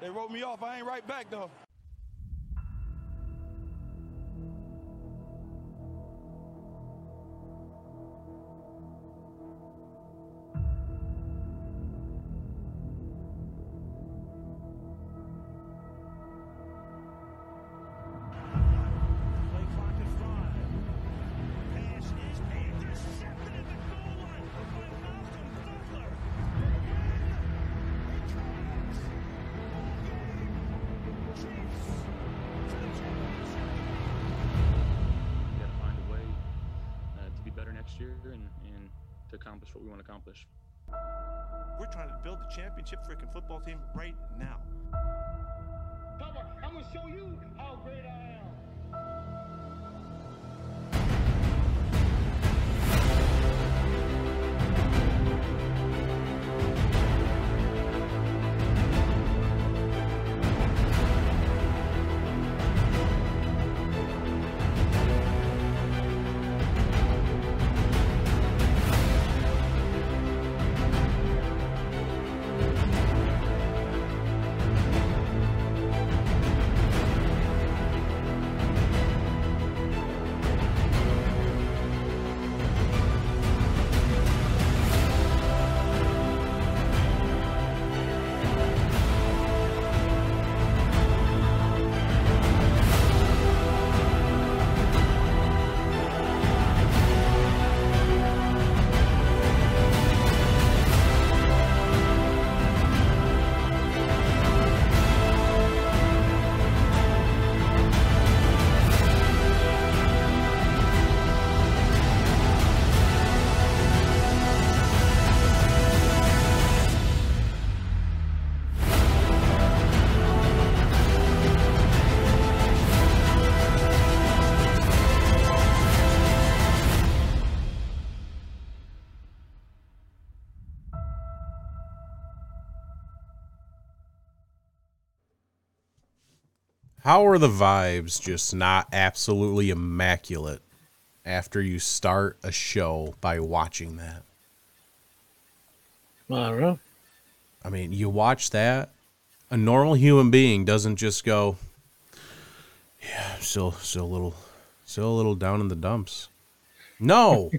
They wrote me off. I ain't right back though. How are the vibes just not absolutely immaculate after you start a show by watching that? I don't know. I mean, you watch that, a normal human being doesn't just go, "Yeah, I'm still, still a little, still a little down in the dumps." No,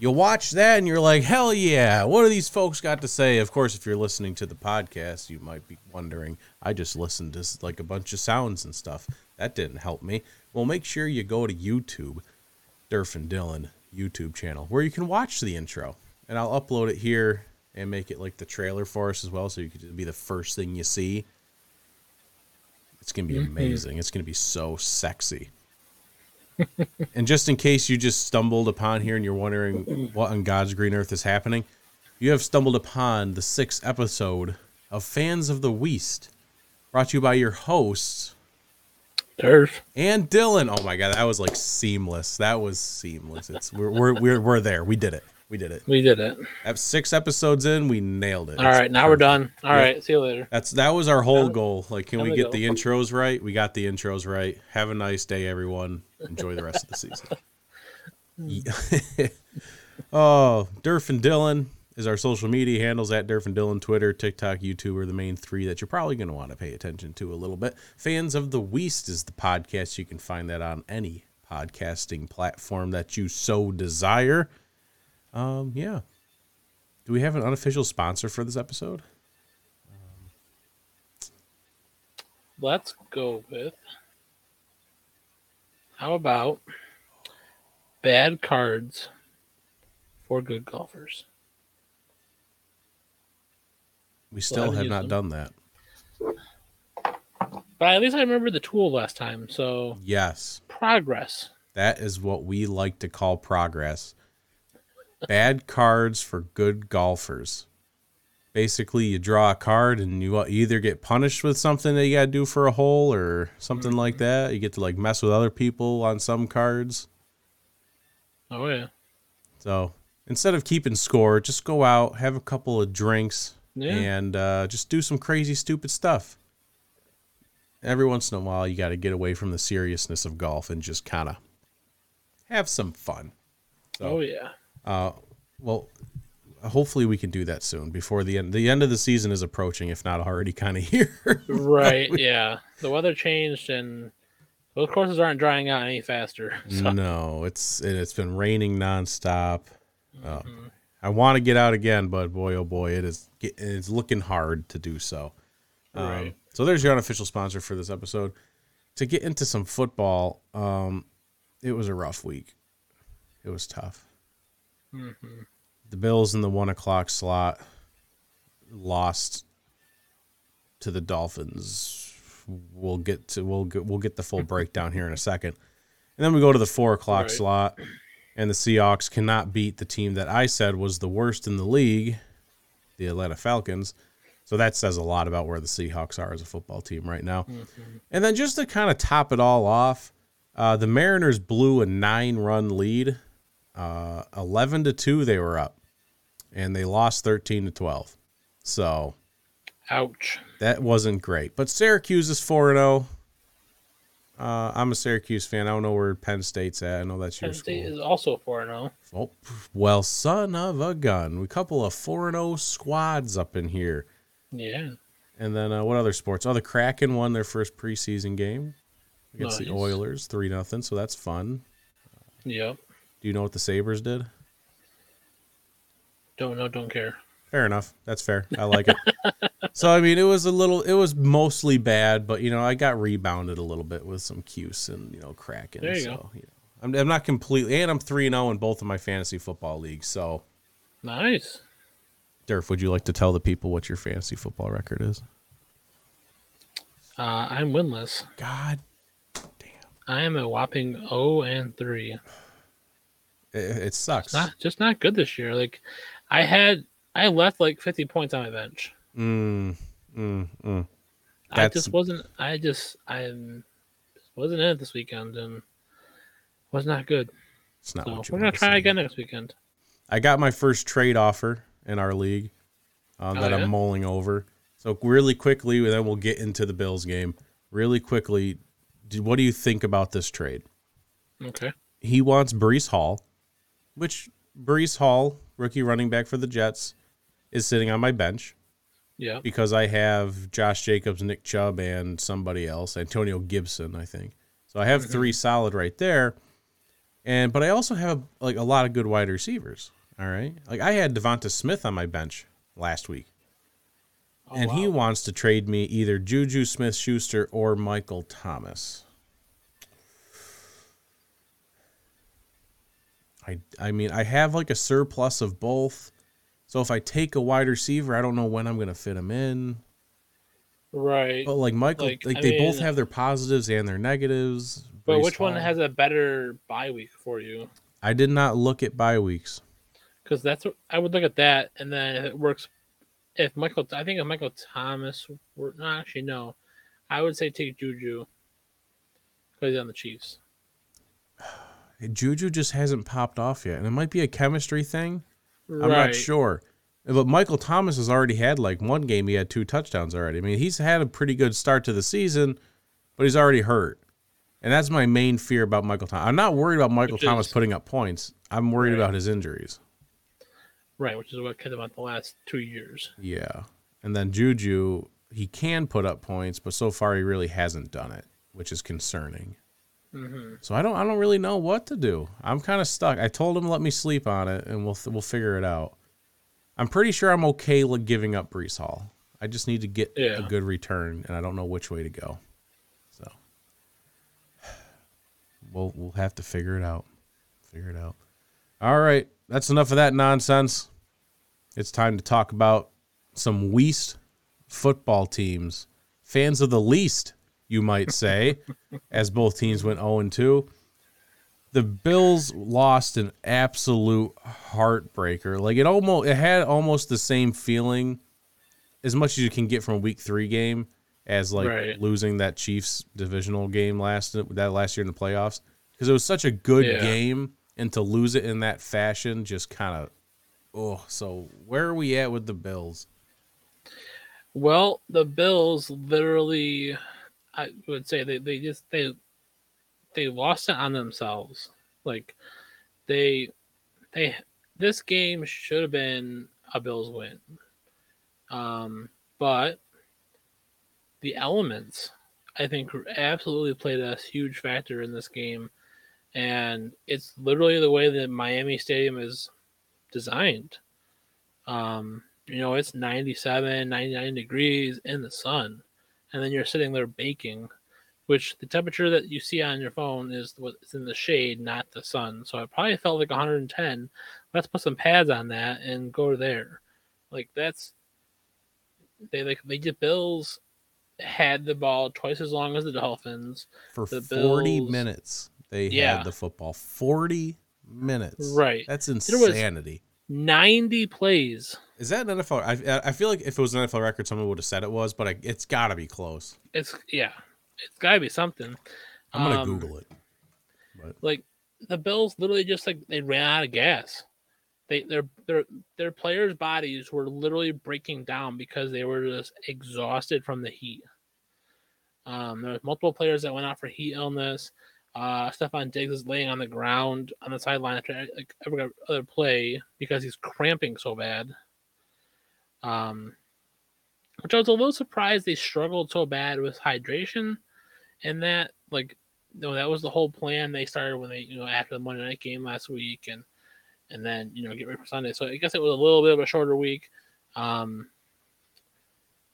you watch that and you're like, "Hell yeah!" What do these folks got to say? Of course, if you're listening to the podcast, you might be wondering, "I just listened to like a bunch of sounds and stuff. That didn't help me." Well, make sure you go to YouTube, Derf and Dylan YouTube channel, where you can watch the intro, and I'll upload it here and make it like the trailer for us as well, so you could be the first thing you see. It's gonna be mm-hmm. amazing. It's gonna be so sexy. And just in case you just stumbled upon here and you're wondering what on God's green earth is happening, you have stumbled upon the sixth episode of Fans of the Weast, brought to you by your hosts Derf. and Dylan. Oh my God, that was like seamless. That was seamless. It's we're we're we're, we're there. We did it. We did it. We did it. At six episodes in, we nailed it. All right, now we're done. All Yeah. right, see you later. That's that was our whole goal. Like, can we time get go. the intros right? We got the intros right. Have a nice day, everyone. Enjoy the rest of the season. Oh, Derf and Dylan is our social media handles at Derf and Dylan. Twitter, TikTok, YouTube are the main three that you're probably going to want to pay attention to a little bit. Fans of the Weast is the podcast. You can find that on any podcasting platform that you so desire. Um, yeah. Do we have an unofficial sponsor for this episode? Let's go with. How about bad cards for good golfers? We still haven't not them. done that. But at least I remember the tool last time, so Yes, progress. that is what we like to call progress. Bad cards for good golfers. Basically, you draw a card and you either get punished with something that you got to do for a hole or something like that. You get to like mess with other people on some cards. Oh yeah, So instead of keeping score, just go out, have a couple of drinks, Yeah. and uh, just do some crazy, stupid stuff. Every once in a while, you got to get away from the seriousness of golf and just kind of have some fun. oh yeah. Uh, well, hopefully we can do that soon before the end. The end of the season is approaching, if not already kind of here. Right. yeah. The weather changed and those courses aren't drying out any faster. So No, it's it, it's been raining nonstop. Uh, Mm-hmm. I want to get out again, but boy, oh boy, it is it's looking hard to do so. Um, Right. so there's your unofficial sponsor for this episode. To get into some football, um, it was a rough week. It was tough. Mm-hmm. The Bills in the one o'clock slot lost to the Dolphins. We'll get to we'll get, we'll get the full breakdown here in a second, and then we go to the four o'clock Right. slot, and the Seahawks cannot beat the team that I said was the worst in the league, the Atlanta Falcons. So that says a lot about where the Seahawks are as a football team right now. And then just to kind of top it all off, uh, the Mariners blew a nine-run lead, uh, eleven to two. They were up, and they lost thirteen to twelve. So ouch. that wasn't great. But Syracuse is four and zero. Uh, I'm a Syracuse fan. I don't know where Penn State's at. I know that's your Penn State school. is also 4 0. Oh, well, son of a gun. A couple of 4 0 squads up in here. Yeah. And then uh, what other sports? Oh, the Kraken won their first preseason game against the Oilers, 3 nothing. So that's fun. Yep. Do you know what the Sabres did? Don't know, don't care. Fair enough. That's fair. I like it. so I mean, it was a little. It was mostly bad, but you know, I got rebounded a little bit with some Cuse and you know Kraken. There you so go. you know, I'm, I'm not completely, and I'm three and zero in both of my fantasy football leagues. So, Nice. Derf, would you like to tell the people what your fantasy football record is? Uh, I'm winless. God, damn. I am a whopping 0 and 3. It, it sucks. Not just not good this year. Like I had I left like 50 points on my bench. Mm, mm, mm. I just wasn't I just I wasn't in it this weekend and was not good. It's not So we're gonna try again next weekend. I got my first trade offer in our league uh, Oh, that yeah? I'm mulling over. So really quickly, then we'll get into the Bills game. Really quickly, what do you think about this trade? Okay. He wants Breece Hall, which Breece Hall, rookie running back for the Jets, is sitting on my bench Yeah. because I have Josh Jacobs, Nick Chubb, and somebody else, Antonio Gibson, I think. So I have three solid right there, and but I also have like a lot of good wide receivers. All right, like I had Devonta Smith on my bench last week, Oh, and he wants to trade me either Juju Smith Schuster or Michael Thomas. I I mean I have like a surplus of both. So if I take a wide receiver, I don't know when I'm going to fit him in. Right. But like Michael, like, Like, they both have their positives and their negatives. but which one has a better bye week for you? I did not look at bye weeks. Because that's what I would look at that, and then if it works, if Michael, I think if Michael Thomas, were, not actually no, I would say take Juju because he's on the Chiefs. Juju just hasn't popped off yet, and it might be a chemistry thing. I'm not sure. But Michael Thomas has already had like one game. He had two touchdowns already. I mean, he's had a pretty good start to the season, but he's already hurt, and that's my main fear about Michael Thomas. I'm not worried about Michael Which Thomas is- putting up points. I'm worried Right. about his injuries. Right, which is what kept him out the last two years. Yeah. And then Juju, he can put up points, but so far he really hasn't done it, which is concerning. Hmm So I don't I don't really know what to do. I'm kind of stuck. I told him let me sleep on it and we'll we'll figure it out. I'm pretty sure I'm okay with giving up Breece Hall. I just need to get a good return and I don't know which way to go. So we'll we'll have to figure it out. Figure it out. All right, that's enough of that nonsense. It's time to talk about some Weast football teams. Fans of the least, you might say, as both teams went 0 and 2. The Bills lost an absolute heartbreaker. Like it almost it had almost the same feeling as much as you can get from a week 3 game as like Right. losing that Chiefs divisional game last that last year in the playoffs because it was such a good Yeah. game and to lose it in that fashion just kind of oh so where are we at with the Bills? Well, the Bills literally, I would say they, they just they they lost it on themselves. Like they they this game should have been a Bills win. Um, but the elements, I think, absolutely played a huge factor in this game. And it's literally the way that Miami Stadium is designed. Um, you know, it's 97, 99 degrees in the sun, and then you're sitting there baking, which the temperature that you see on your phone is what's in the shade, not the sun. So it probably felt like 110. Let's put some pads on that and go there. Like that's they like they get Bills had the ball twice as long as the Dolphins. For The 40 Bills- minutes, they Yeah. had the football. 40 minutes. Right. That's insanity. 90 plays. Is that an NFL? I, I feel like if it was an NFL record, someone would have said it was, but I, it's got to be close. It's yeah, it's got to be something. I'm gonna Um, Google it. like the Bills literally just like they ran out of gas. They their their their players' bodies were literally breaking down because they were just exhausted from the heat. Um, there was multiple players that went out for heat illness. Uh, Stefon Diggs is laying on the ground on the sideline after like every other play because he's cramping so bad. Um, which I was a little surprised they struggled so bad with hydration, and that like you no, that was the whole plan. They started when they, you know, after the Monday night game last week, and and then you know get ready for Sunday. So I guess it was a little bit of a shorter week, um,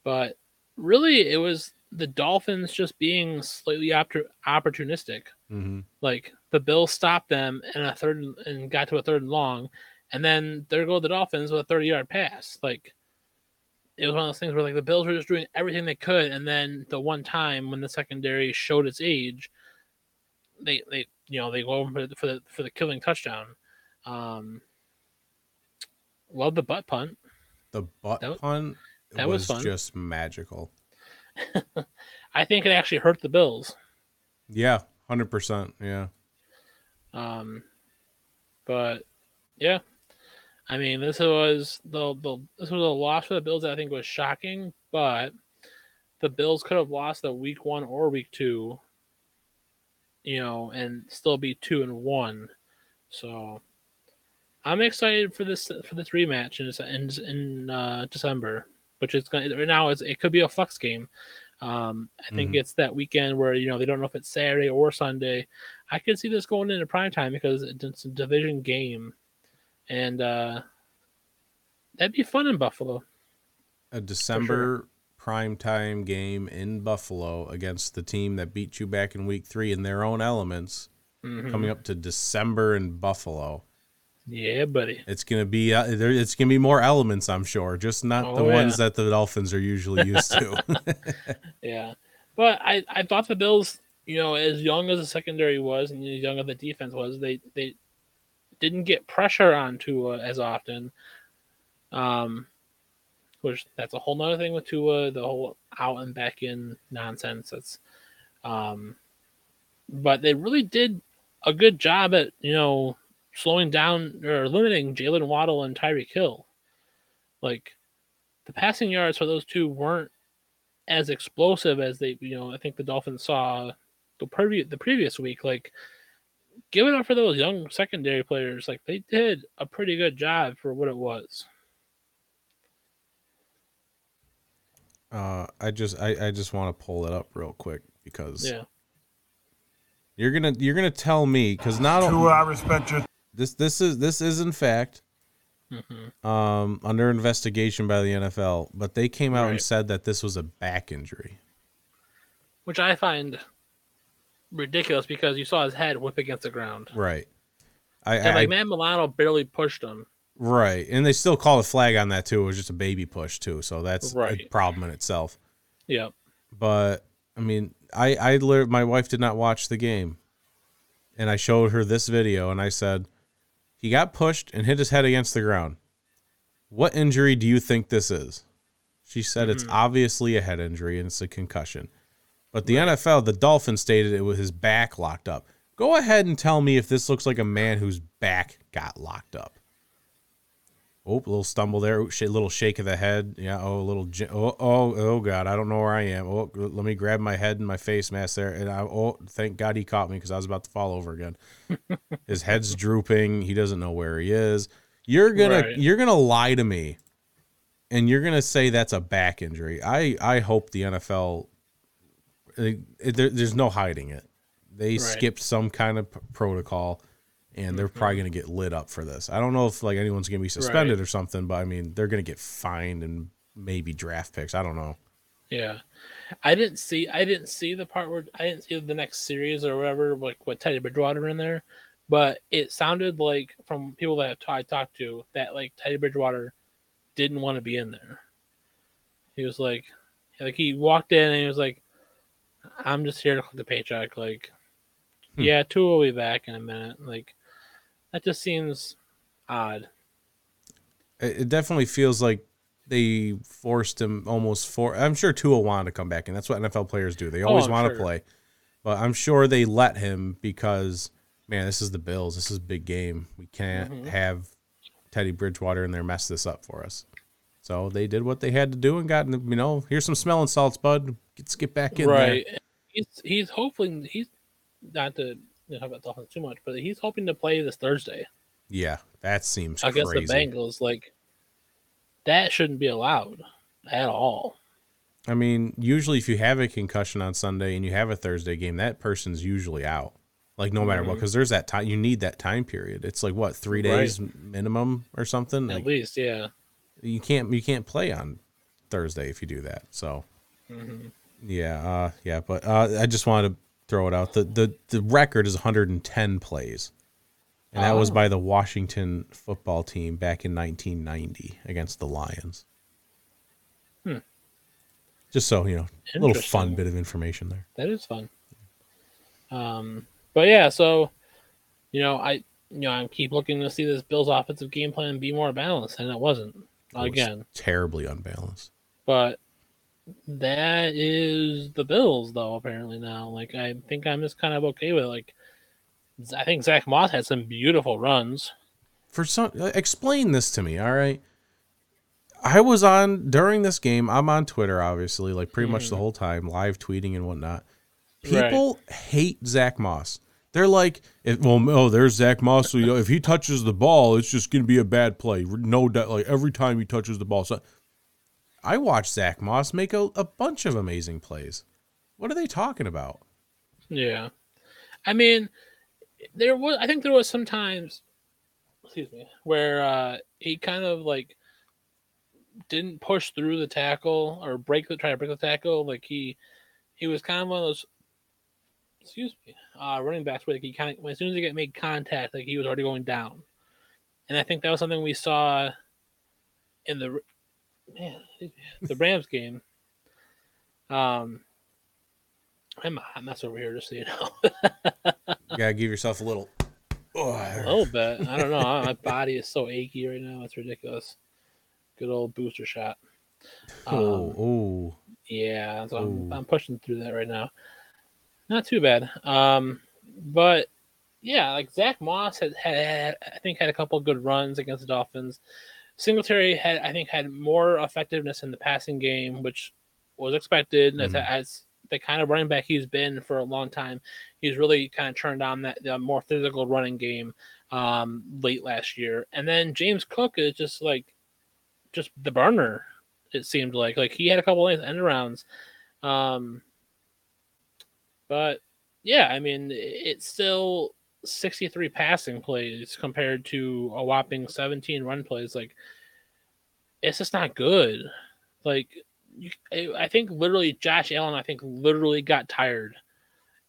but really it was the Dolphins just being slightly oppor- opportunistic. hmm Like the Bills stopped them in a third and- got to a third and long, and then there go the Dolphins with a thirty yard pass. Like it was one of those things where like the Bills were just doing everything they could, and then the one time when the secondary showed its age, they they you know they go over for the for the, killing touchdown. Um, love the butt punt. The butt That punt that was was fun. just magical. I think it actually hurt the Bills. Yeah, hundred percent. Yeah. Um, but yeah, I mean, this was the, the this was a loss for the Bills that I think was shocking, but the Bills could have lost the week one or week two, you know, and still be two and one. So I'm excited for this for this rematch in in, in uh, December, which is going right now. Is it could be a flex game. Um, I think Mhm. it's that weekend where you know they don't know if it's Saturday or Sunday. I could see this going into prime time because it's a division game, and uh, that'd be fun in Buffalo. A December primetime game in Buffalo against the team that beat you back in week three in their own elements. Mhm. Coming up to December in Buffalo. Yeah, buddy. It's gonna be uh, there. It's gonna be more elements, I'm sure, just not the Oh, ones that the Dolphins are usually used to. Yeah, but I I thought the Bills, you know, as young as the secondary was and as young as the defense was, they they didn't get pressure on Tua as often. Um, which that's a whole nother thing with Tua, the whole out and back in nonsense. That's, um, but they really did a good job at you know slowing down or limiting Jaylen Waddle and Tyreek Hill. Like the passing yards for those two weren't as explosive as they, you know, I think the Dolphins saw the previous the previous week. Like, give it up for those young secondary players. Like, they did a pretty good job for what it was. uh, I just I, I just want to pull it up real quick because Yeah, you're gonna you're gonna tell me because not Tua, only I respect your this this is this is in fact hmm um, under investigation by the NFL, but they came out and said that this was a back injury. which I find ridiculous because you saw his head whip against the ground, Right. I, and I like Matt Milano barely pushed him. right, and they still called a flag on that too. It was just a baby push too, so that's a problem in itself. Yep. But I mean, I I my wife did not watch the game, and I showed her this video, and I said, he got pushed and hit his head against the ground. What injury do you think this is? She said it's mm-hmm. obviously a head injury and it's a concussion. But the NFL, the Dolphins stated it was his back locked up. Go ahead and tell me if this looks like a man whose back got locked up. Oh, a little stumble there. Oh, sh- little shake of the head. Yeah. Oh, a little. Oh, oh, oh, God. I don't know where I am. Oh, let me grab my head and my face mask there. And I, oh, thank God he caught me because I was about to fall over again. His head's drooping. He doesn't know where he is. You're gonna Right. you're gonna lie to me, and you're gonna say that's a back injury. I I hope the NFL. uh, there, there's no hiding it. They Right. skipped some kind of protocol, and they're probably gonna get lit up for this. I don't know if like anyone's gonna be suspended or something, but I mean they're gonna get fined and maybe draft picks. I don't know. Yeah, I didn't see. I didn't see the part where I didn't see the next series or whatever, like with Teddy Bridgewater in there. But it sounded like from people that I talked to that like Teddy Bridgewater didn't want to be in there. He was like, like he walked in and he was like, "I'm just here to collect the paycheck." Like, Hmm. yeah, Tua will be back in a minute. Like, that just seems odd. It, it definitely feels like they forced him almost for. I'm sure Tua wanted to come back, and that's what NFL players do. They always Oh, want to play, but I'm sure they let him because man, this is the Bills. This is a big game. We can't Mm-hmm. have Teddy Bridgewater in there mess this up for us. So they did what they had to do and got you know here's some smelling salts, bud. Let's get back in right. there. He's he's hoping he's not to you know, talk about Dolphins too much, but he's hoping to play this Thursday Yeah, that seems against crazy. the Bengals. Like that shouldn't be allowed at all. I mean, usually if you have a concussion on Sunday and you have a Thursday game, that person's usually out. Like no matter Mm-hmm. what, because there's that time you need that time period. It's like what three Right. days minimum or something. At Like least, yeah. you can't you can't play on Thursday if you do that. So Mm-hmm. yeah, uh, yeah. But uh, I just wanted to throw it out. The the the record is 110 plays, and that was Oh. by the Washington football team back in 1990 against the Lions. Hmm. Just so you know, a little fun bit of information there. That is fun. Um, but yeah, so you know, I you know I keep looking to see this Bills offensive game plan be more balanced, and it wasn't It was again. terribly unbalanced. But that is the Bills, though. Apparently now, like I think I'm just kind of okay with it. like. I think Zach Moss had some beautiful runs. For some, uh, explain this to me. All right. I was on during this game. I'm on Twitter, obviously, like pretty much the whole time, live tweeting and whatnot. Mm-hmm. Right. People hate Zach Moss. They're like, if, well, oh, there's Zach Moss. So you know, if he touches the ball, it's just gonna be a bad play. No doubt. Like every time he touches the ball. So I watched Zach Moss make a, a bunch of amazing plays. What are they talking about? Yeah, I mean, there was. I think there was some times, excuse me, where uh, he kind of like didn't push through the tackle or break the try to break the tackle. Like he he was kind of one of those. Excuse me, uh, running backs where like he kind of as soon as he get made contact, like he was already going down, and I think that was something we saw in the man the Rams game. Um, I'm a hot mess over here, just so you know. You gotta give yourself a little. Oh. A little bit. I don't know. My body is so achy right now. It's ridiculous. Good old booster shot. Oh, Um, oh, yeah, so I'm, I'm pushing through that right now. Not too bad. Um, but yeah, like Zach Moss had, had I think had a couple good runs against the Dolphins. Singletary had I think had more effectiveness in the passing game, which was expected as, Mhm. as the kind of running back he's been for a long time. He's really kind of turned on that the more physical running game um, late last year, and then James Cook is just like just the burner. It seemed like like he had a couple of end arounds, um, but yeah, I mean it's still 63 passing plays compared to a whopping 17 run plays. Like it's just not good. Like you, I think literally Josh Allen, I think literally got tired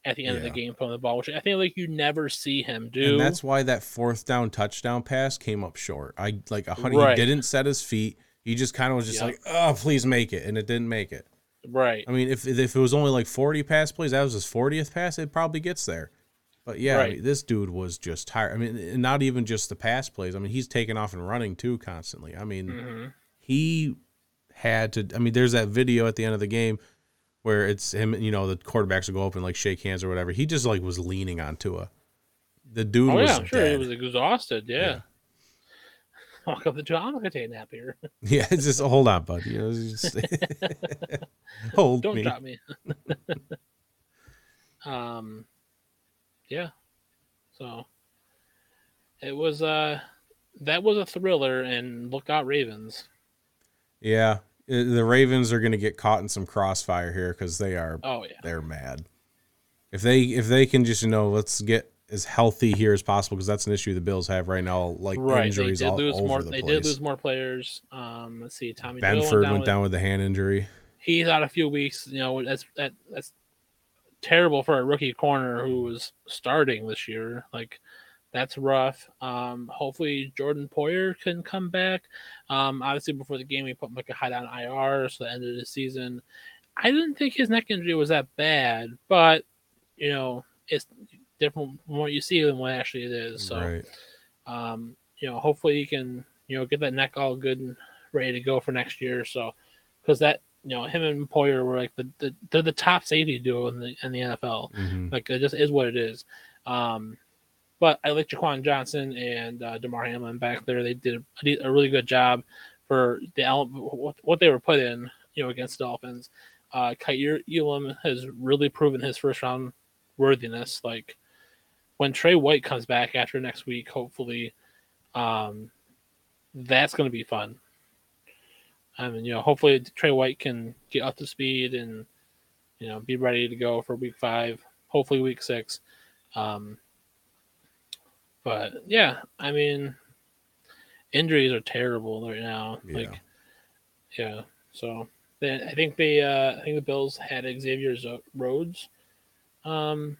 at the end of the game from the ball, which I think like you never see him do. And that's why that fourth down touchdown pass came up short. I like a hundred. Right. He didn't set his feet. He just kind of was just Yep. like, "Oh, please make it," and it didn't make it. right. I mean, if if it was only like forty pass plays, that was his fortieth pass. It probably gets there. But yeah, I mean, this dude was just tired. I mean, not even just the pass plays. I mean, he's taking off and running too constantly. I mean, Mhm. he had to. I mean, there's that video at the end of the game where it's him. You know, the quarterbacks will go up and like shake hands or whatever. He just like was leaning on Tua. The dude Oh was yeah, I'm sure he was exhausted. Yeah. Yeah. Walk up the job. I'm gonna take a nap here. Yeah, it's just hold on, bud. You know, just- hold Don't me. drop me. um, yeah. So it was uh that was a thriller, and look out, Ravens. Yeah, the Ravens are going to get caught in some crossfire here because they are Oh yeah, they're mad. If they if they can just you know let's get as healthy here as possible because that's an issue the Bills have right now, like right. injuries they did all lose over more. the They place. did lose more players. Um, let's see, Tommy Benford went went down, with- with a hand injury. He's out a few weeks. You know that's that that's terrible for a rookie corner who was starting this year. Like that's rough. Um, hopefully Jordan Poyer can come back. Um, obviously before the game we put Micah Hyde on IR, so the end of the season. I didn't think his neck injury was that bad, but you know it's different from what you see than what actually it is. So right. um, you know, hopefully he can, you know, get that neck all good and ready to go for next year. So, because that, you know, him and Poyer were like the, the they're the top safety duo in the in the NFL. Mhm. Like it just is what it is. Um, but I like Jaquan Johnson and uh, Damar Hamlin back there. They did a, a really good job for the what, what they were put in, you know, against the Dolphins. Uh, Kaiir Elam has really proven his first round worthiness. Like when Tre White comes back after next week, hopefully, um, that's going to be fun. I mean, you know, hopefully Tre White can get up to speed and you know be ready to go for week five, hopefully week six. Um, but yeah, I mean, injuries are terrible right now. Yeah. Like, yeah. So then I think they, uh, I think the Bills had Xavier Rhodes, um,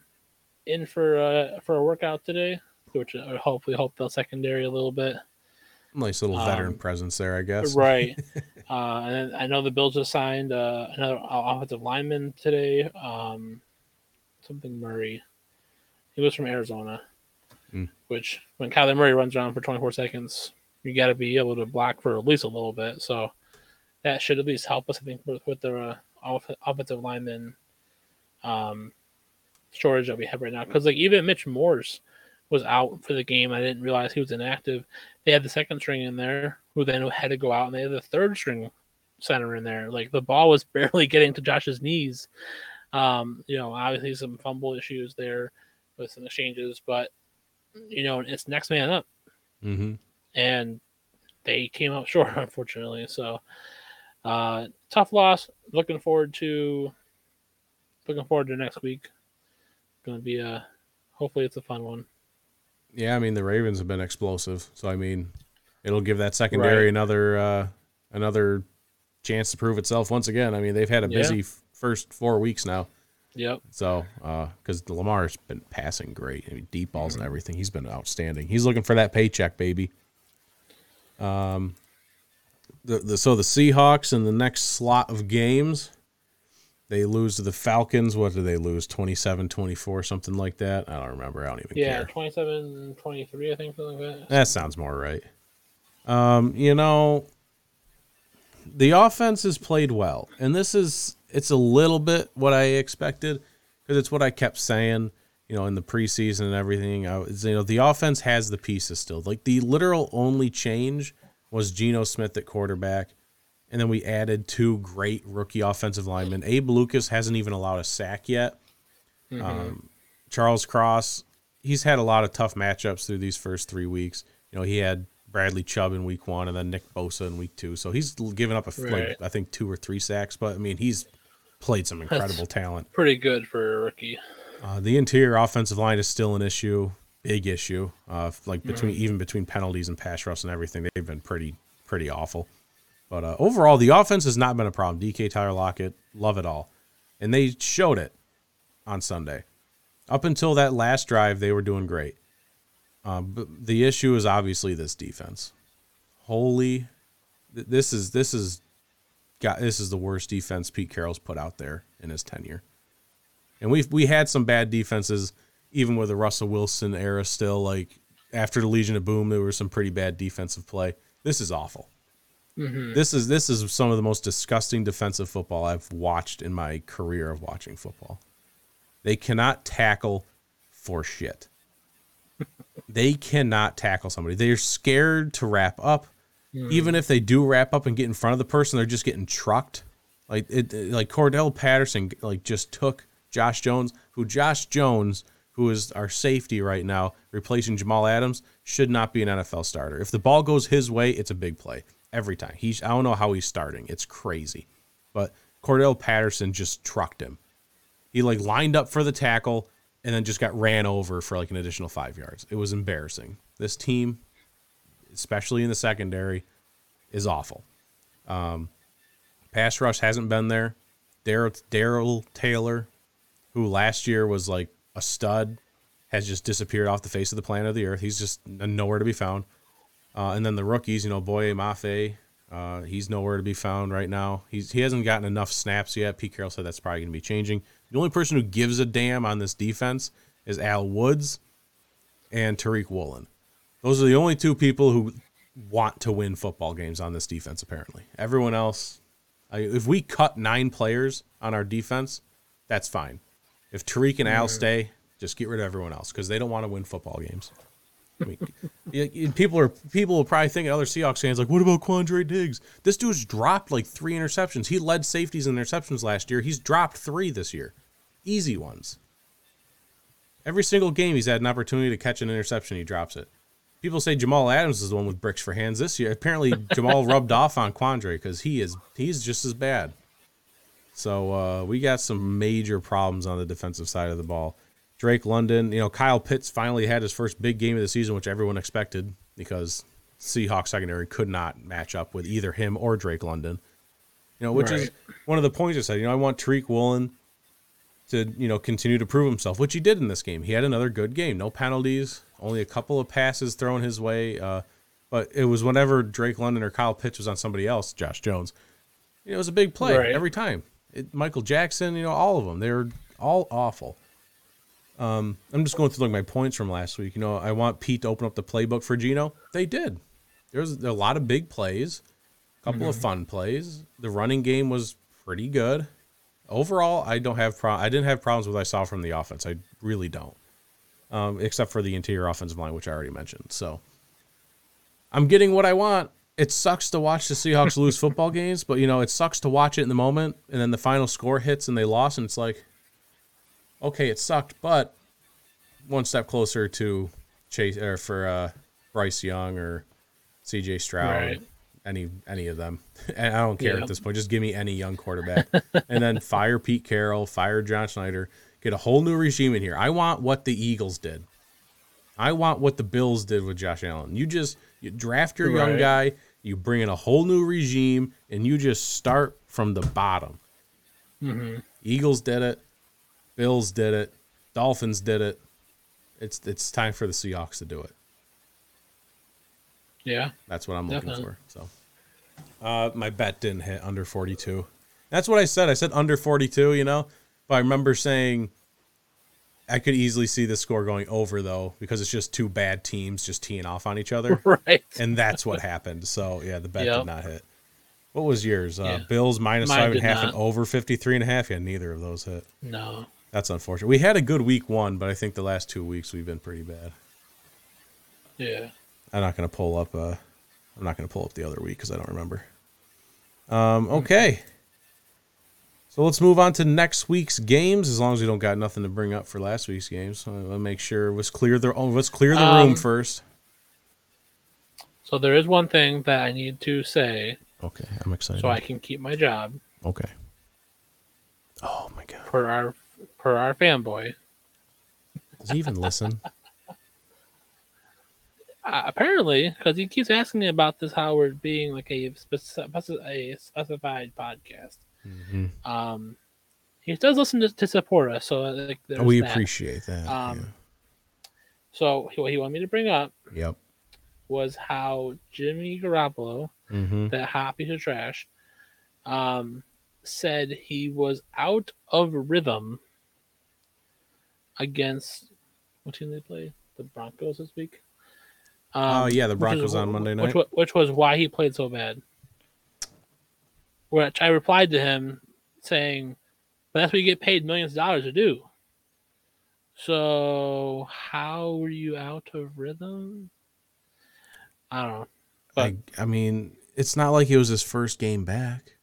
in for uh, for a workout today, which I hopefully help the secondary a little bit. Nice little veteran Um, presence there, I guess. Right. uh, and I know the Bills just signed uh, another offensive lineman today. Um, something Murray. He was from Arizona. Hmm. Which, when Kyler Murray runs around for 24 seconds, you got to be able to block for at least a little bit. So that should at least help us, I think, with, with the uh, off- offensive lineman um, shortage that we have right now. Because like even Mitch Morse was out for the game. I didn't realize he was inactive. They had the second string in there, who then had to go out, and they had the third string center in there. Like the ball was barely getting to Josh's knees. Um, you know, obviously some fumble issues there with some exchanges, but you know, it's next man up, hmm and they came up short, unfortunately. So, uh, tough loss. Looking forward to looking forward to next week. Going to be a hopefully it's a fun one. Yeah, I mean the Ravens have been explosive, so I mean it'll give that secondary Right. another uh, another chance to prove itself once again. I mean they've had a Yeah. busy f- first four weeks now, Yep. so because Lamar's been passing great, I mean, deep balls and everything. He's been outstanding. He's looking for that paycheck, baby. Um, the, the so the Seahawks in the next slot of games, they lose to the Falcons. What do they lose? 27-24, something like that. I don't remember. I don't even care. Yeah, care. 27 23, I think, something like that. That sounds more right. Um, you know, the offense has played well, and this is it's a little bit what I expected because it's what I kept saying. You know, in the preseason and everything, I was, you know, the offense has the pieces still. Like the literal only change was Geno Smith at quarterback, and then we added two great rookie offensive linemen. Abe Lucas hasn't even allowed a sack yet. Um, Charles Cross, he's had a lot of tough matchups through these first three weeks. You know, he had Bradley Chubb in week one and then Nick Bosa in week two. So he's given up a f- like I think two or three sacks, but I mean he's played some incredible talent. Pretty good for a rookie. Uh, the interior offensive line is still an issue, big issue. Uh, like between Mm-hmm. even between penalties and pass rush and everything, they've been pretty pretty awful. But uh, overall, the offense has not been a problem. DK Tyler Lockett, love it all, and they showed it on Sunday. Up until that last drive, they were doing great. Um, but the issue is obviously this defense. Holy, th- this is this is got this is the worst defense Pete Carroll's put out there in his tenure. And we've we had some bad defenses, even with the Russell Wilson era. Still, like after the Legion of Boom, there was some pretty bad defensive play. This is awful. Mm-hmm. This is this is some of the most disgusting defensive football I've watched in my career of watching football. They cannot tackle for shit. they cannot tackle somebody. They're scared to wrap up. Mm. Even if they do wrap up and get in front of the person, they're just getting trucked. Like it- like Cordarrelle Patterson, like just took Josh Jones, who Josh Jones who is our safety right now, replacing Jamal Adams, should not be an NFL starter. If the ball goes his way, it's a big play every time. He's I don't know how he's starting. It's crazy. But Cordarrelle Patterson just trucked him. He like lined up for the tackle and then just got ran over for like an additional five yards. It was embarrassing. This team, especially in the secondary, is awful. Um, pass rush hasn't been there. Darrell Taylor, who last year was like a stud, has just disappeared off the face of the planet of the earth. He's just nowhere to be found. Uh, and then the rookies, you know, Boye Mafe, uh, he's nowhere to be found right now. He's he hasn't gotten enough snaps yet. Pete Carroll said that's probably going to be changing. The only person who gives a damn on this defense is Al Woods and Tariq Woolen. Those are the only two people who want to win football games on this defense. Apparently, everyone else. I, if we cut nine players on our defense, that's fine. If Tariq and Al stay, just get rid of everyone else because they don't want to win football games. I mean, people are people will probably think other Seahawks fans like, what about Quandre Diggs? This dude's dropped like three interceptions. He led safeties in interceptions last year. He's dropped three this year, easy ones. Every single game, he's had an opportunity to catch an interception. He drops it. People say Jamal Adams is the one with bricks for hands this year. Apparently, Jamal rubbed off on Quandre because he is he's just as bad. So uh, we got some major problems on the defensive side of the ball. Drake London, you know, Kyle Pitts finally had his first big game of the season, which everyone expected because Seahawks secondary could not match up with either him or Drake London. You know, which is one of the points I said. You know, I want Tariq Woolen to you know continue to prove himself, which he did in this game. He had another good game, no penalties, only a couple of passes thrown his way. Uh, but it was whenever Drake London or Kyle Pitts was on somebody else, Josh Jones. You know, it was a big play Right. every time. It, Michael Jackson, you know, all of them. They were all awful. Um, I'm just going through like my points from last week. You know, I want Pete to open up the playbook for Geno. They did. There was a lot of big plays, a couple of fun plays. The running game was pretty good. Overall, I don't have pro- I didn't have problems with what I saw from the offense. I really don't, um, except for the interior offensive line, which I already mentioned. So I'm getting what I want. It sucks to watch the Seahawks lose football games, but you know it sucks to watch it in the moment, and then the final score hits and they lost, and it's like, okay, it sucked, but one step closer to Chase or for uh, Bryce Young or C.J. Stroud, Right. any any of them. And I don't care Yeah. at this point. Just give me any young quarterback, and then fire Pete Carroll, fire John Schneider, get a whole new regime in here. I want what the Eagles did. I want what the Bills did with Josh Allen. You just you draft your young guy, you bring in a whole new regime, and you just start from the bottom. Eagles did it, Bills did it, Dolphins did it. It's it's time for the Seahawks to do it. Yeah. That's what I'm looking for. So, uh, my bet didn't hit under 42. That's what I said. I said under 42. You know, but I remember saying I could easily see the score going over though because it's just two bad teams just teeing off on each other, Right. and that's what happened. So yeah, the bet Yep. did not hit. What was yours? Uh, Bills minus Mine five and a half and over 53 and a half. Yeah, neither of those hit. No. That's unfortunate. We had a good week one, but I think the last two weeks we've been pretty bad. Yeah. I'm not gonna pull up. Uh, I'm not gonna pull up the other week because I don't remember. Um. Okay. So let's move on to next week's games. As long as we don't got nothing to bring up for last week's games, I'll make sure let's clear the oh, let's clear the room Um, first. So there is one thing that I need to say Okay, I'm excited. so I can keep my job okay. Oh my god. per our per our fanboy. Does he even listen? Uh, apparently, because he keeps asking me about this, how we're being like a, speci- a specified podcast. Mhm. Um, he does listen to, to support us, so like, we that. appreciate that. Um, So what he wanted me to bring up. Yep. was how Jimmy Garoppolo, Mm-hmm. that hot piece of trash, um, said he was out of rhythm against what team they play? The Broncos this week. Um, Oh, yeah, the Broncos is- on Monday Which, night. wa- which was why he played so bad. Which I replied to him saying, "But that's what you get paid millions of dollars to do." So how were you out of rhythm? I don't know. But I, I mean, it's not like it was his first game back.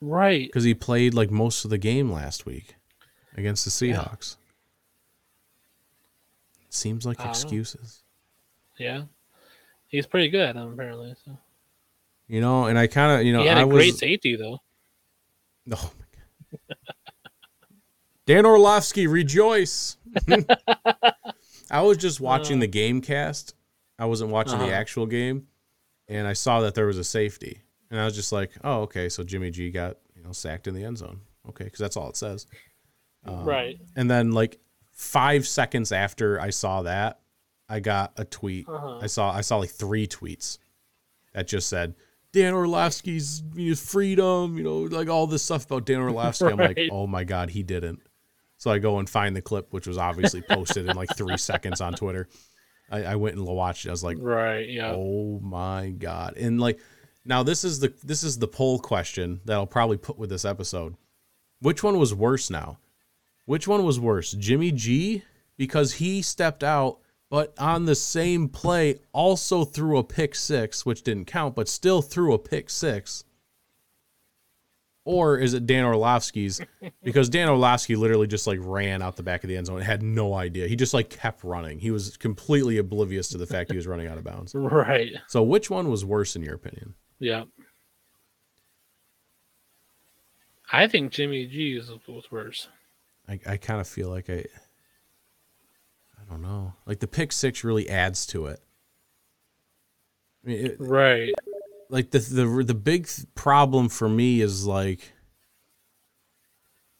right, because he played like most of the game last week against the Seahawks. Seems like I don't know. excuses. Yeah, he's pretty good at them apparently. So You know, and I kind of, you know, he had I a was great safety though. Oh my god. Dan Orlovsky, rejoice. I was just watching the game cast. I wasn't watching the Uh-huh. actual game, and I saw that there was a safety, and I was just like, "Oh, okay." So Jimmy G got you know sacked in the end zone. Okay, because that's all it says. Um, right. And then like five seconds after I saw that, I got a tweet. Uh-huh. I saw I saw like three tweets that just said Dan Orlovsky's his freedom, you know, like all this stuff about Dan Orlovsky. I'm like, oh my god, he didn't. So I go and find the clip, which was obviously posted in like three seconds on Twitter. I, I went and watched it. I was like, Right. Yeah. Oh my god. And like now this is the this is the poll question that I'll probably put with this episode. Which one was worse now? Which one was worse? Jimmy G because he stepped out but on the same play also threw a pick 6 which didn't count but still threw a pick 6. Or is it Dan Orlovsky's? Because Dan Orlovsky literally just like ran out the back of the end zone and had no idea. He just like kept running. He was completely oblivious to the fact he was running out of bounds. Right. So which one was worse in your opinion? Yeah. I think Jimmy G is was worse. I, I kind of feel like I I don't know. Like the pick six really adds to it. I mean, it, Right. like the the the big problem for me is like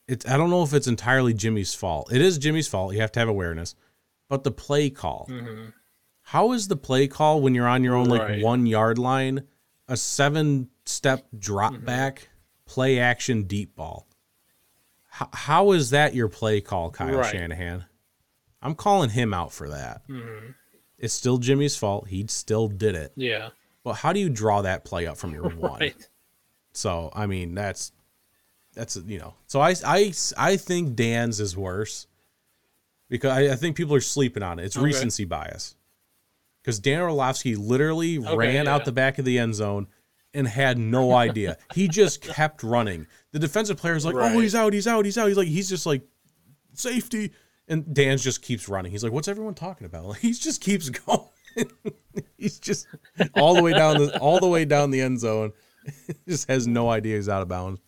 it's I don't know if it's entirely Jimmy's fault. It is Jimmy's fault. You have to have awareness. But the play call. Mm-hmm. How is the play call when you're on your own like Right. 1 yard line, a 7 step drop mm-hmm. back, play action deep ball? How, how is that your play call, Kyle Right. Shanahan? I'm calling him out for that. Mm-hmm. It's still Jimmy's fault. He still did it. Yeah. But how do you draw that play up from your one? Right. So I mean, that's that's you know. So I I I think Dan's is worse because I, I think people are sleeping on it. It's Okay. recency bias. Because Dan Orlovsky literally Okay, ran yeah. out the back of the end zone and had no idea. he just kept running. The defensive player's like, Right. "Oh, he's out, he's out, he's out." He's like, he's just like, safety, and Dan's just keeps running. He's like, "What's everyone talking about?" Like, he just keeps going. he's just all the way down the all the way down the end zone. just has no idea he's out of bounds.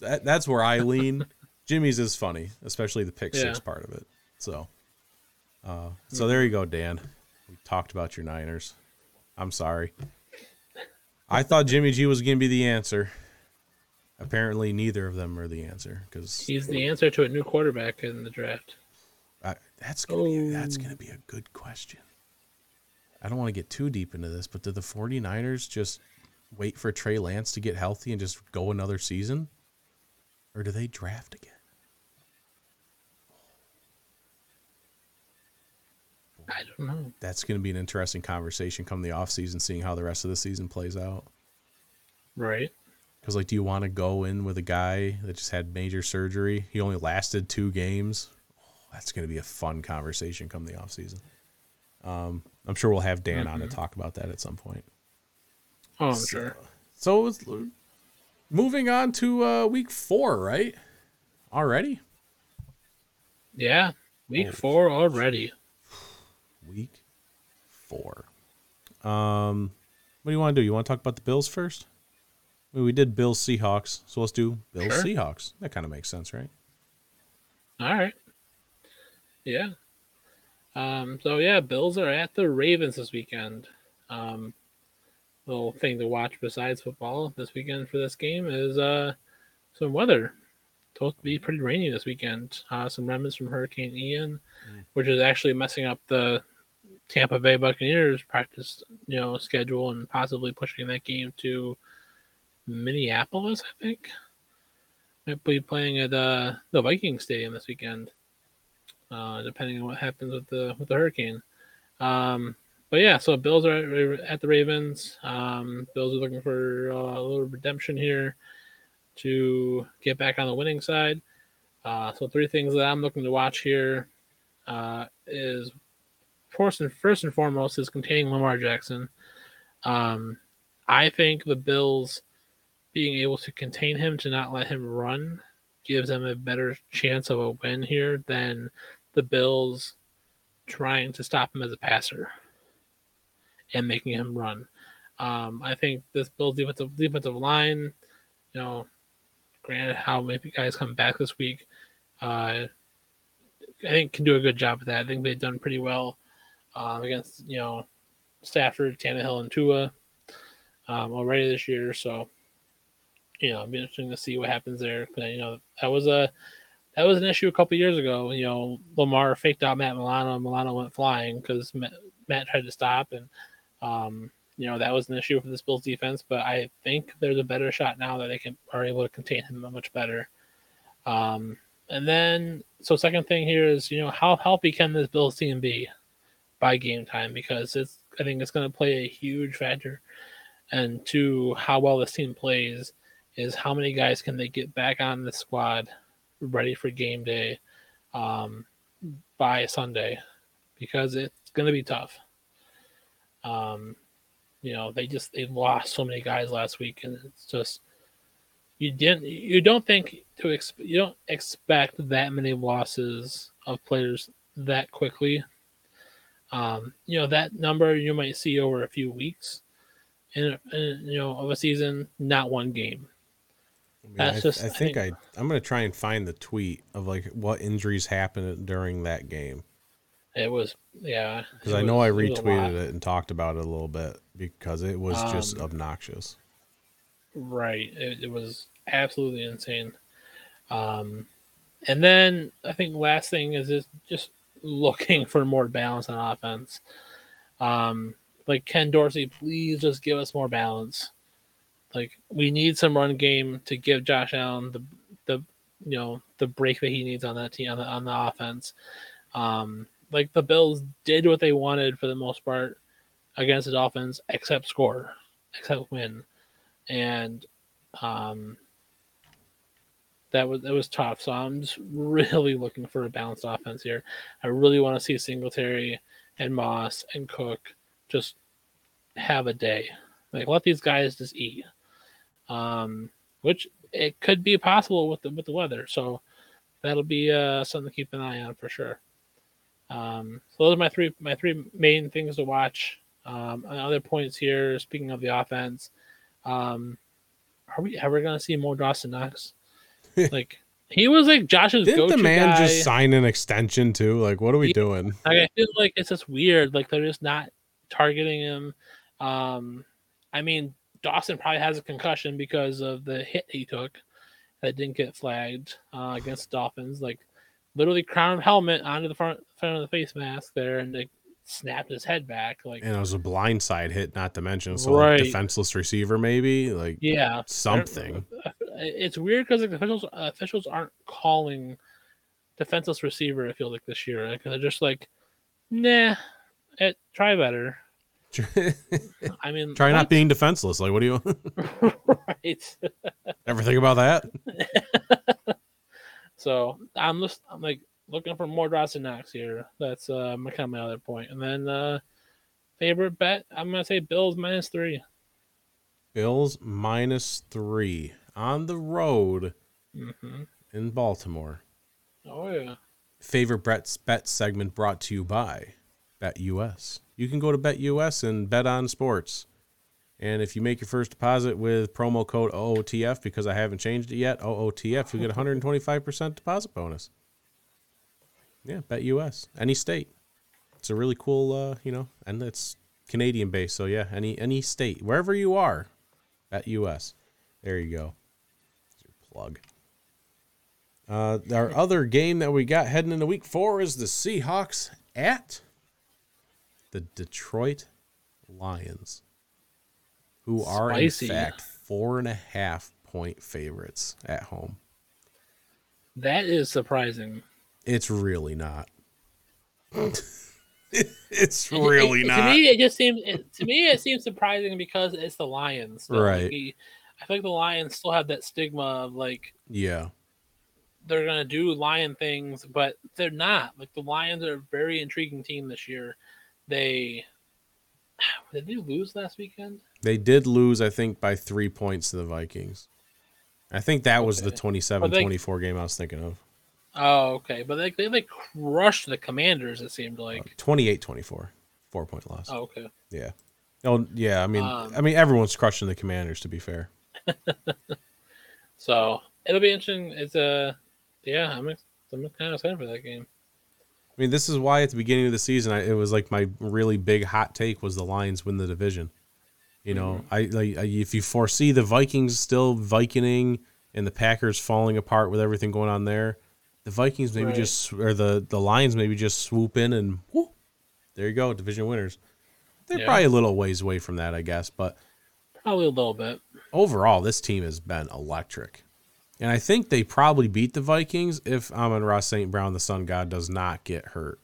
That, that's where I lean. Jimmy's is funny, especially the pick six part of it. So, uh, so there you go, Dan. We talked about your Niners. I'm sorry. I thought Jimmy G was going to be the answer. Apparently, neither of them are the answer because He's the answer to a new quarterback in the draft. that's gonna be, oh. that's Oh. going to be a good question. I don't want to get too deep into this, but did the 49ers just wait for Trey Lance to get healthy and just go another season? Or do they draft again? I don't know. That's going to be an interesting conversation come the off season, seeing how the rest of the season plays out. Right. Because, like, do you want to go in with a guy that just had major surgery? He only lasted two games. Oh, that's going to be a fun conversation come the offseason. Um, I'm sure we'll have Dan on to talk about that at some point. Oh, I'm sure. So, it's, moving on to uh, week four, right? Already? Yeah. Week Oh. four already. Week four. Um, what do you want to do? You want to talk about the Bills first? I mean, we did Bills Seahawks, so let's do Bills Sure. Seahawks. That kind of makes sense, right? All right. Yeah. Um, so yeah, Bills are at the Ravens this weekend. Um, little thing to watch besides football this weekend for this game is uh some weather. Supposed to be pretty rainy this weekend. Uh, some remnants from Hurricane Ian, which is actually messing up the Tampa Bay Buccaneers practice, you know, schedule and possibly pushing that game to Minneapolis. I think might be playing at uh, the Viking Stadium this weekend uh, depending on what happens with the with the hurricane. Um, but yeah, so Bills are at, at the Ravens. Um, Bills are looking for uh, a little redemption here to get back on the winning side. Uh, so three things that I'm looking to watch here uh, is first and first and foremost is containing Lamar Jackson. Um, I think the Bills being able to contain him to not let him run gives them a better chance of a win here than the Bills trying to stop him as a passer and making him run. Um, I think this Bills defensive defensive line, you know, granted how many guys come back this week, uh, I think can do a good job of that. I think they've done pretty well um, against you know Stafford, Tannehill, and Tua um, already this year. So you know, it'll be interesting to see what happens there. You know, that was a that was an issue a couple years ago. You know, Lamar faked out Matt Milano, and Milano went flying because Matt, Matt tried to stop, and um, you know that was an issue for this Bills defense. But I think there's a better shot now that they can are able to contain him much better. Um, and then, so second thing here is, you know, how healthy can this Bills team be by game time? Because it's, I think it's going to play a huge factor. And to how well this team plays is how many guys can they get back on the squad ready for game day um, by Sunday? Because it's going to be tough. Um, you know, they just they lost so many guys last week, and it's just you didn't you don't think to exp- you don't expect that many losses of players that quickly. Um, you know that number you might see over a few weeks, in, in you know of a season, not one game. I mean, That's I, just- I I think think- I I'm gonna try and find the tweet of like what injuries happened during that game It was yeah. because I know I was- it lot. retweeted it and talked about it a little bit because it was just Um, obnoxious. Right. It, it was absolutely insane. Um, and then I think last thing is just, just looking for more balance on offense. Um, like Ken Dorsey, please just give us more balance. Like we need some run game to give Josh Allen the the you know the break that he needs on that team on the on the offense. Um, like the Bills did what they wanted for the most part against the Dolphins, except score, except win and um, that was that was tough. So I'm just really looking for a balanced offense here. I really want to see Singletary and Moss and Cook just have a day. Like let these guys just eat. Um, which it could be possible with the with the weather. So that'll be uh, something to keep an eye on for sure. Um, so those are my three my three main things to watch. Um, other points here. Speaking of the offense, um, are we ever gonna see more Dawson Knox? like he was like Josh's Didn't the man guy. just sign an extension too? Like, what are we Yeah. doing? Like, I feel like it's just weird. Like they're just not targeting him. Um, I mean, Dawson probably has a concussion because of the hit he took that didn't get flagged uh, against the Dolphins. Like literally crown helmet onto the front front of the face mask there, and like snapped his head back. Like And it was a blindside hit, not to mention so Right. like defenseless receiver, maybe like yeah, something. It's weird because like, officials uh, officials aren't calling defenseless receiver. I feel like this year, like, they're just like, nah, it, try better. I mean, Try not being defenseless. Like, what do you right. ever think about that? So I'm just I'm like looking for more Dawson Knox here. That's uh my kind of my other point. And then uh favorite bet, I'm gonna say Bills minus three. Bills minus three on the road Mm-hmm. in Baltimore. Oh yeah. Favorite Brett's bet segment brought to you by BetUS. You can go to BetUS and bet on sports. And if you make your first deposit with promo code OOTF, because I haven't changed it yet, OOTF, you get 125% deposit bonus. Yeah, BetUS. Any state. It's a really cool, uh, you know, and it's Canadian based. So yeah, any any state, wherever you are, BetUS. There you go. Plug. Uh, our other game that we got heading into week four is the Seahawks at the Detroit Lions, who are Spicy. in fact four and a half point favorites at home. That is surprising. It's really not. it's really it- not. To me, it just seems it, to me it seems surprising because it's the Lions. So, like, Right. we- I think the Lions still have that stigma of like yeah. they're gonna do lion things, but they're not. Like the Lions are a very intriguing team this year. They did they lose last weekend? They did lose, I think, by three points to the Vikings. I think that was the Okay. 27 But they- 24 game I was thinking of. Oh, okay. But they they like crushed the Commanders. It seemed like. 28-24. Four point loss. Oh, okay. Yeah. Oh yeah. I mean, Um, I mean, everyone's crushing the Commanders. To be fair. So it'll be interesting. It's a yeah. I'm I'm kind of excited for that game. I mean, this is why at the beginning of the season, I, it was like my really big hot take was the Lions win the division. You know, mm-hmm. I like I, if you foresee the Vikings still Vikinging and the Packers falling apart with everything going on there, the Vikings maybe Right. just or the the Lions maybe just swoop in and whoo, there you go, division winners. They're Yeah. probably a little ways away from that, I guess, but Probably a little bit. Overall, this team has been electric. And I think they probably beat the Vikings if Amon-Ra St. Brown, the Sun God, does not get hurt.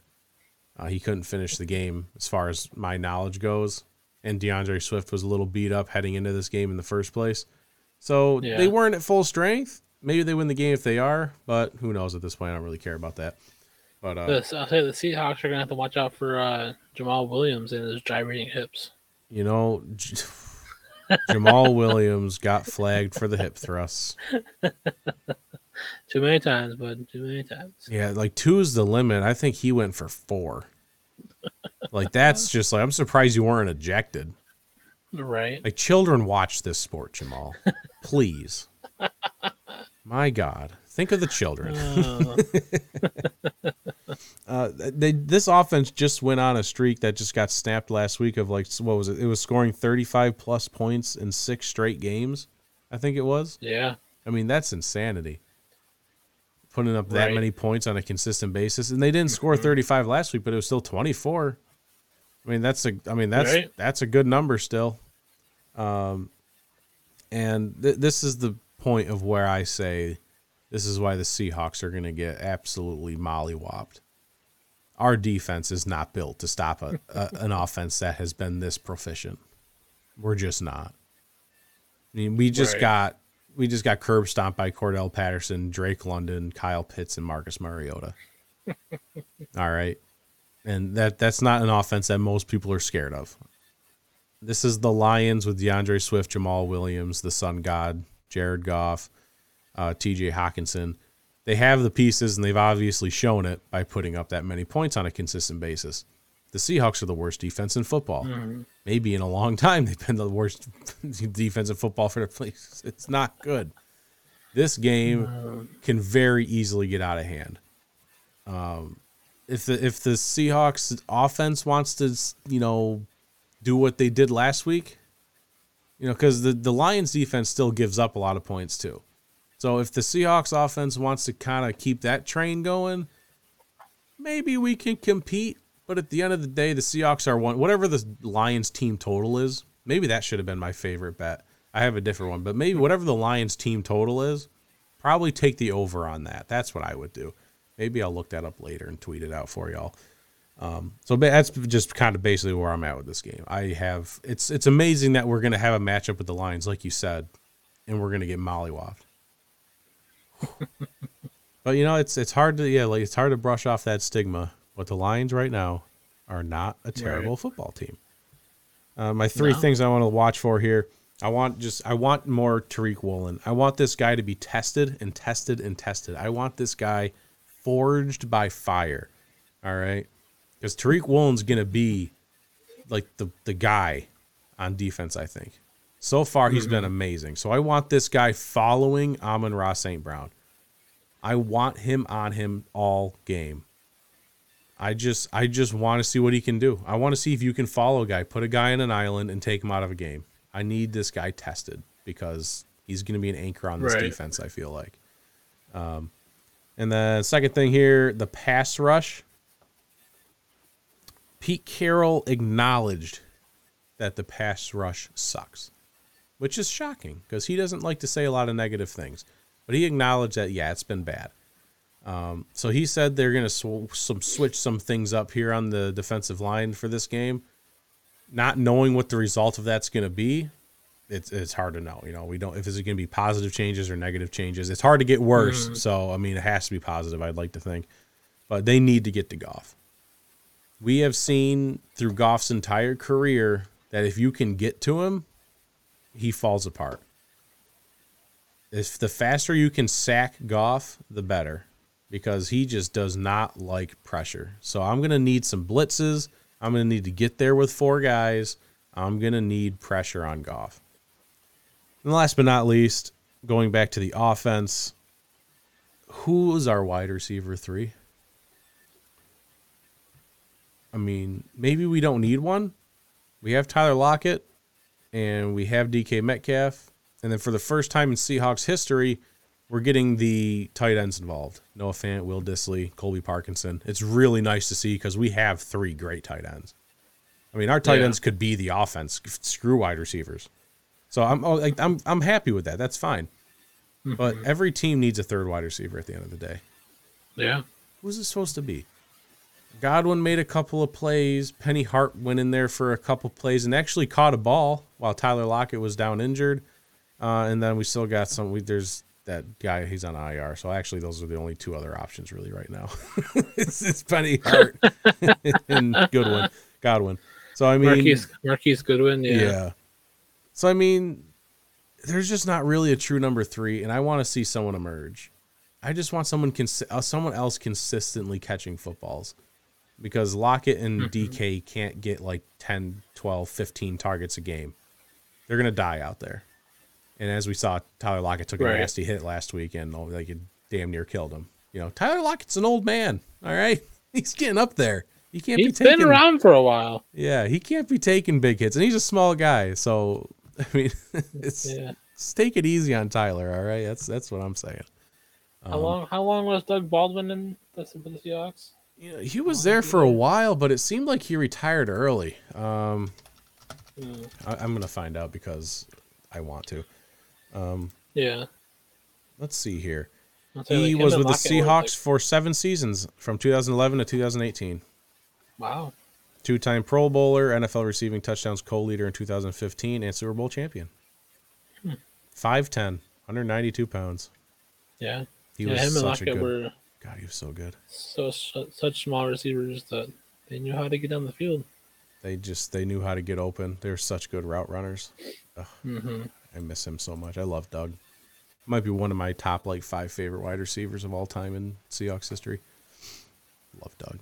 Uh, he couldn't finish the game, as far as my knowledge goes. And DeAndre Swift was a little beat up heading into this game in the first place. So Yeah. they weren't at full strength. Maybe they win the game if they are, but who knows at this point? I don't really care about that. But uh, The, I'll say the Seahawks are gonna have to watch out for uh, Jamaal Williams and his gyrating hips. you know, Jamaal Williams got flagged for the hip thrusts. Too many times, bud. Too many times. Yeah, like two is the limit. I think he went for four. like that's just like I'm surprised you weren't ejected. Right. Like children watch this sport, Jamaal. Please. My God. Think of the children. Uh, Uh, they this offense just went on a streak that just got snapped last week of like what was it? It was scoring 35 plus points in six straight games. I think it was. yeah. I mean, that's insanity. Putting up that Right. many points on a consistent basis, and they didn't score 35 last week, but it was still 24. I mean, that's a, I mean, that's Right. that's a good number still. Um, and th- this is the point of where I say, this is why the Seahawks are going to get absolutely mollywopped. Our defense is not built to stop a, a an offense that has been this proficient. We're just not. I mean, we just Right. got we just got curb stomped by Cordarrelle Patterson, Drake London, Kyle Pitts, and Marcus Mariota. All right, and that that's not an offense that most people are scared of. This is the Lions with DeAndre Swift, Jamaal Williams, the Sun God, Jared Goff, uh, T.J. Hockenson. They have the pieces, and they've obviously shown it by putting up that many points on a consistent basis. The Seahawks are the worst defense in football. Maybe in a long time they've been the worst defense in football for the place. It's not good. This game can very easily get out of hand. Um, if the if the Seahawks offense wants to, you know, do what they did last week, you know, because the the Lions defense still gives up a lot of points too. So if the Seahawks offense wants to kind of keep that train going, maybe we can compete. But at the end of the day, the Seahawks are one. Whatever the Lions team total is, maybe that should have been my favorite bet. I have a different one, but maybe whatever the Lions team total is, probably take the over on that. That's what I would do. Maybe I'll look that up later and tweet it out for y'all. Um, so that's just kind of basically where I'm at with this game. I have it's it's amazing that we're gonna have a matchup with the Lions, like you said, and we're gonna get mollywopped. but you know, it's it's hard to yeah, like it's hard to brush off that stigma. But the Lions right now are not a terrible football team. Uh, my three No. things I want to watch for here. I want just I want more Tariq Woolen. I want this guy to be tested and tested and tested. I want this guy forged by fire. All right, because Tariq Woolen's gonna be like the the guy on defense. I think so far he's been amazing. So I want this guy following Amon-Ra St. Brown. I want him on him all game. I just I just want to see what he can do. I want to see if you can follow a guy, put a guy in an island and take him out of a game. I need this guy tested because he's going to be an anchor on this Right. defense, I feel like. Um and the second thing here, the pass rush. Pete Carroll acknowledged that the pass rush sucks, which is shocking because he doesn't like to say a lot of negative things. But he acknowledged that, yeah, it's been bad. Um, so he said they're going to sw- some switch some things up here on the defensive line for this game. Not knowing what the result of that's going to be, it's it's hard to know. You know, we don't if it's going to be positive changes or negative changes. It's hard to get worse. So I mean, it has to be positive. I'd like to think, but they need to get to Goff. We have seen through Goff's entire career that if you can get to him, he falls apart. If the faster you can sack Goff, the better. because he just does not like pressure. So I'm to need some blitzes. I'm to need to get there with four guys. I'm to need pressure on Goff. And last but not least, going back to the offense, who is our wide receiver three? I mean, maybe we don't need one. We have Tyler Lockett and we have DK Metcalf. And then for the first time in Seahawks history, we're getting the tight ends involved. Noah Fant, Will Dissly, Colby Parkinson. It's really nice to see because we have three great tight ends. I mean, our tight Yeah. ends could be the offense. Screw wide receivers. So I'm oh, like, I'm I'm happy with that. That's fine. But mm-hmm. every team needs a third wide receiver at the end of the day. Yeah. Who's it supposed to be? Godwin made a couple of plays. Penny Hart went in there for a couple plays and actually caught a ball while Tyler Lockett was down injured. Uh, and then we still got some. We, there's that guy. He's on IR. So actually, those are the only two other options really right now. it's, it's Penny Hart and Goodwin, Godwin. So I mean, Marquise Marquise Goodwin. yeah. Yeah. So I mean, there's just not really a true number three, and I want to see someone emerge. I just want someone cons- uh, someone else consistently catching footballs because Lockett and DK can't get like 10, 12, 15 targets a game. They're gonna die out there. And as we saw, Tyler Lockett took a Right. nasty hit last week, and oh, like it damn near killed him. You know, Tyler Lockett's an old man. All right, he's getting up there. He can't He's be taking. been around for a while. Yeah, he can't be taking big hits, and he's a small guy. So, I mean, it's Yeah. just take it easy on Tyler. All right, that's that's what I'm saying. Um, How long? How long was Doug Baldwin in the, the Seahawks? You know, he was there for a while, but it seemed like he retired early. Um. I, I'm gonna find out because I want to. Yeah. Let's see here. I'll tell you, He like, was with the Seahawks for seven seasons, from 2011 to 2018. wow. Two-time Pro Bowler, NFL receiving touchdowns co-leader in 2015, and Super Bowl champion. Hmm. 5'10", 192 pounds. Yeah. He yeah, was him and such a good. were God, he was so good. so such small receivers that they knew how to get down the field. They just they knew how to get open. They're such good route runners. Ugh, hmm I miss him so much. I love Doug. Might be one of my top like five favorite wide receivers of all time in Seahawks history. Love Doug.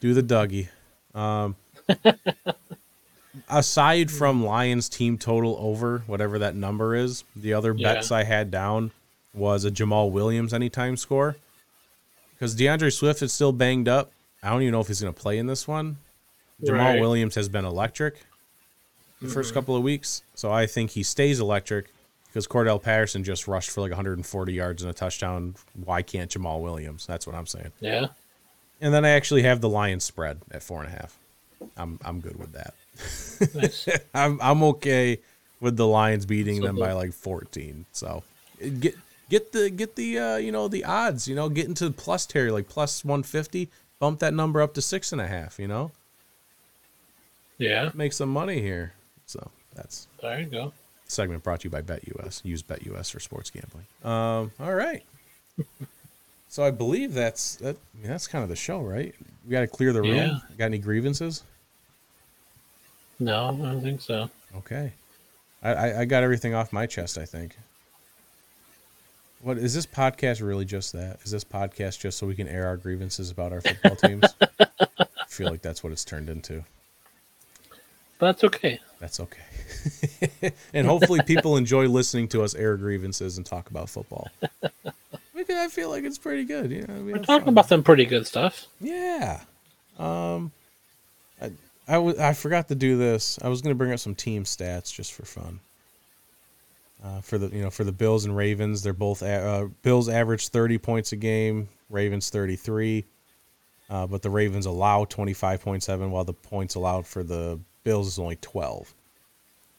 Do the Dougie. Um, aside from Lions team total over whatever that number is, the other Yeah. bets I had down was a Jamaal Williams anytime score. Because DeAndre Swift is still banged up. I don't even know if he's going to play in this one. Jamaal Right. Williams has been electric the first mm-hmm. couple of weeks, so I think he stays electric because Cordarrelle Patterson just rushed for like 140 yards and a touchdown. Why can't Jamaal Williams? That's what I'm saying. Yeah. And then I actually have the Lions spread at four and a half. I'm I'm good with that. Nice. I'm I'm okay with the Lions beating So them the- by like 14. So get get the get the uh, you know the odds. You know, get into plus territory like plus 150. Bump that number up to six and a half. You know, yeah. make some money here. So that's There you go. segment brought to you by BetUS. Use BetUS for sports gambling. Um, all right. so I believe that's that. I mean, that's kind of the show, right? We got to clear the room. Yeah. Got any grievances? No, I don't think so. Okay. I, I, I got everything off my chest, I think. What is this podcast really just that? Is this podcast just so we can air our grievances about our football teams? I feel like that's what it's turned into. But that's okay. That's okay. and hopefully people enjoy listening to us air grievances and talk about football. Because I feel like it's pretty good. You know, we We're talking fun. about some pretty good stuff. Yeah. Um, I, I, w- I forgot to do this. I was going to bring up some team stats just for fun. Uh, for the you know for the Bills and Ravens, they're both a- uh, Bills average thirty points a game, Ravens thirty three, uh, but the Ravens allow twenty five point seven, while the points allowed for the Bills is only twelve.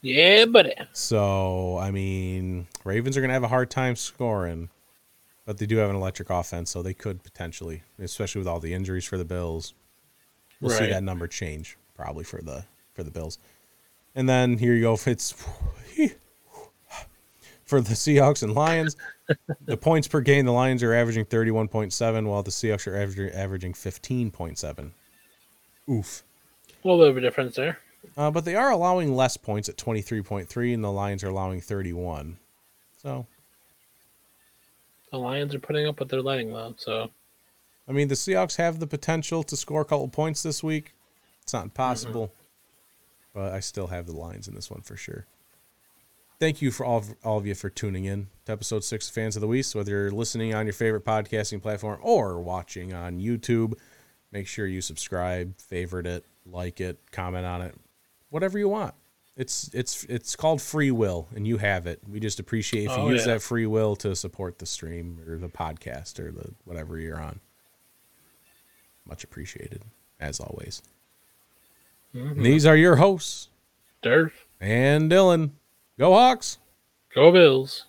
Yeah, but So I mean, Ravens are going to have a hard time scoring, but they do have an electric offense, so they could potentially, especially with all the injuries for the Bills. We'll see that number change probably for the for the Bills. And then here you go. It's for the Seahawks and Lions. the points per game, the Lions are averaging thirty-one point seven, while the Seahawks are averaging averaging fifteen point seven. Oof. A little bit of a difference there. Uh, but they are allowing less points at 23.3, and the Lions are allowing 31. So, the Lions are putting up what they're letting though. So I mean, the Seahawks have the potential to score a couple points this week. It's not impossible, but I still have the Lions in this one for sure. Thank you for all of, all of you for tuning in to episode six of Fans of the Week. Whether you're listening on your favorite podcasting platform or watching on YouTube, make sure you subscribe, favorite it, like it, comment on it, whatever you want. It's it's it's called free will, and you have it. We just appreciate if you Oh, use yeah. that free will to support the stream or the podcast or the whatever you're on. Much appreciated, as always. Mm-hmm. And these are your hosts, Derf, and Dylan. Go Hawks! go Bills.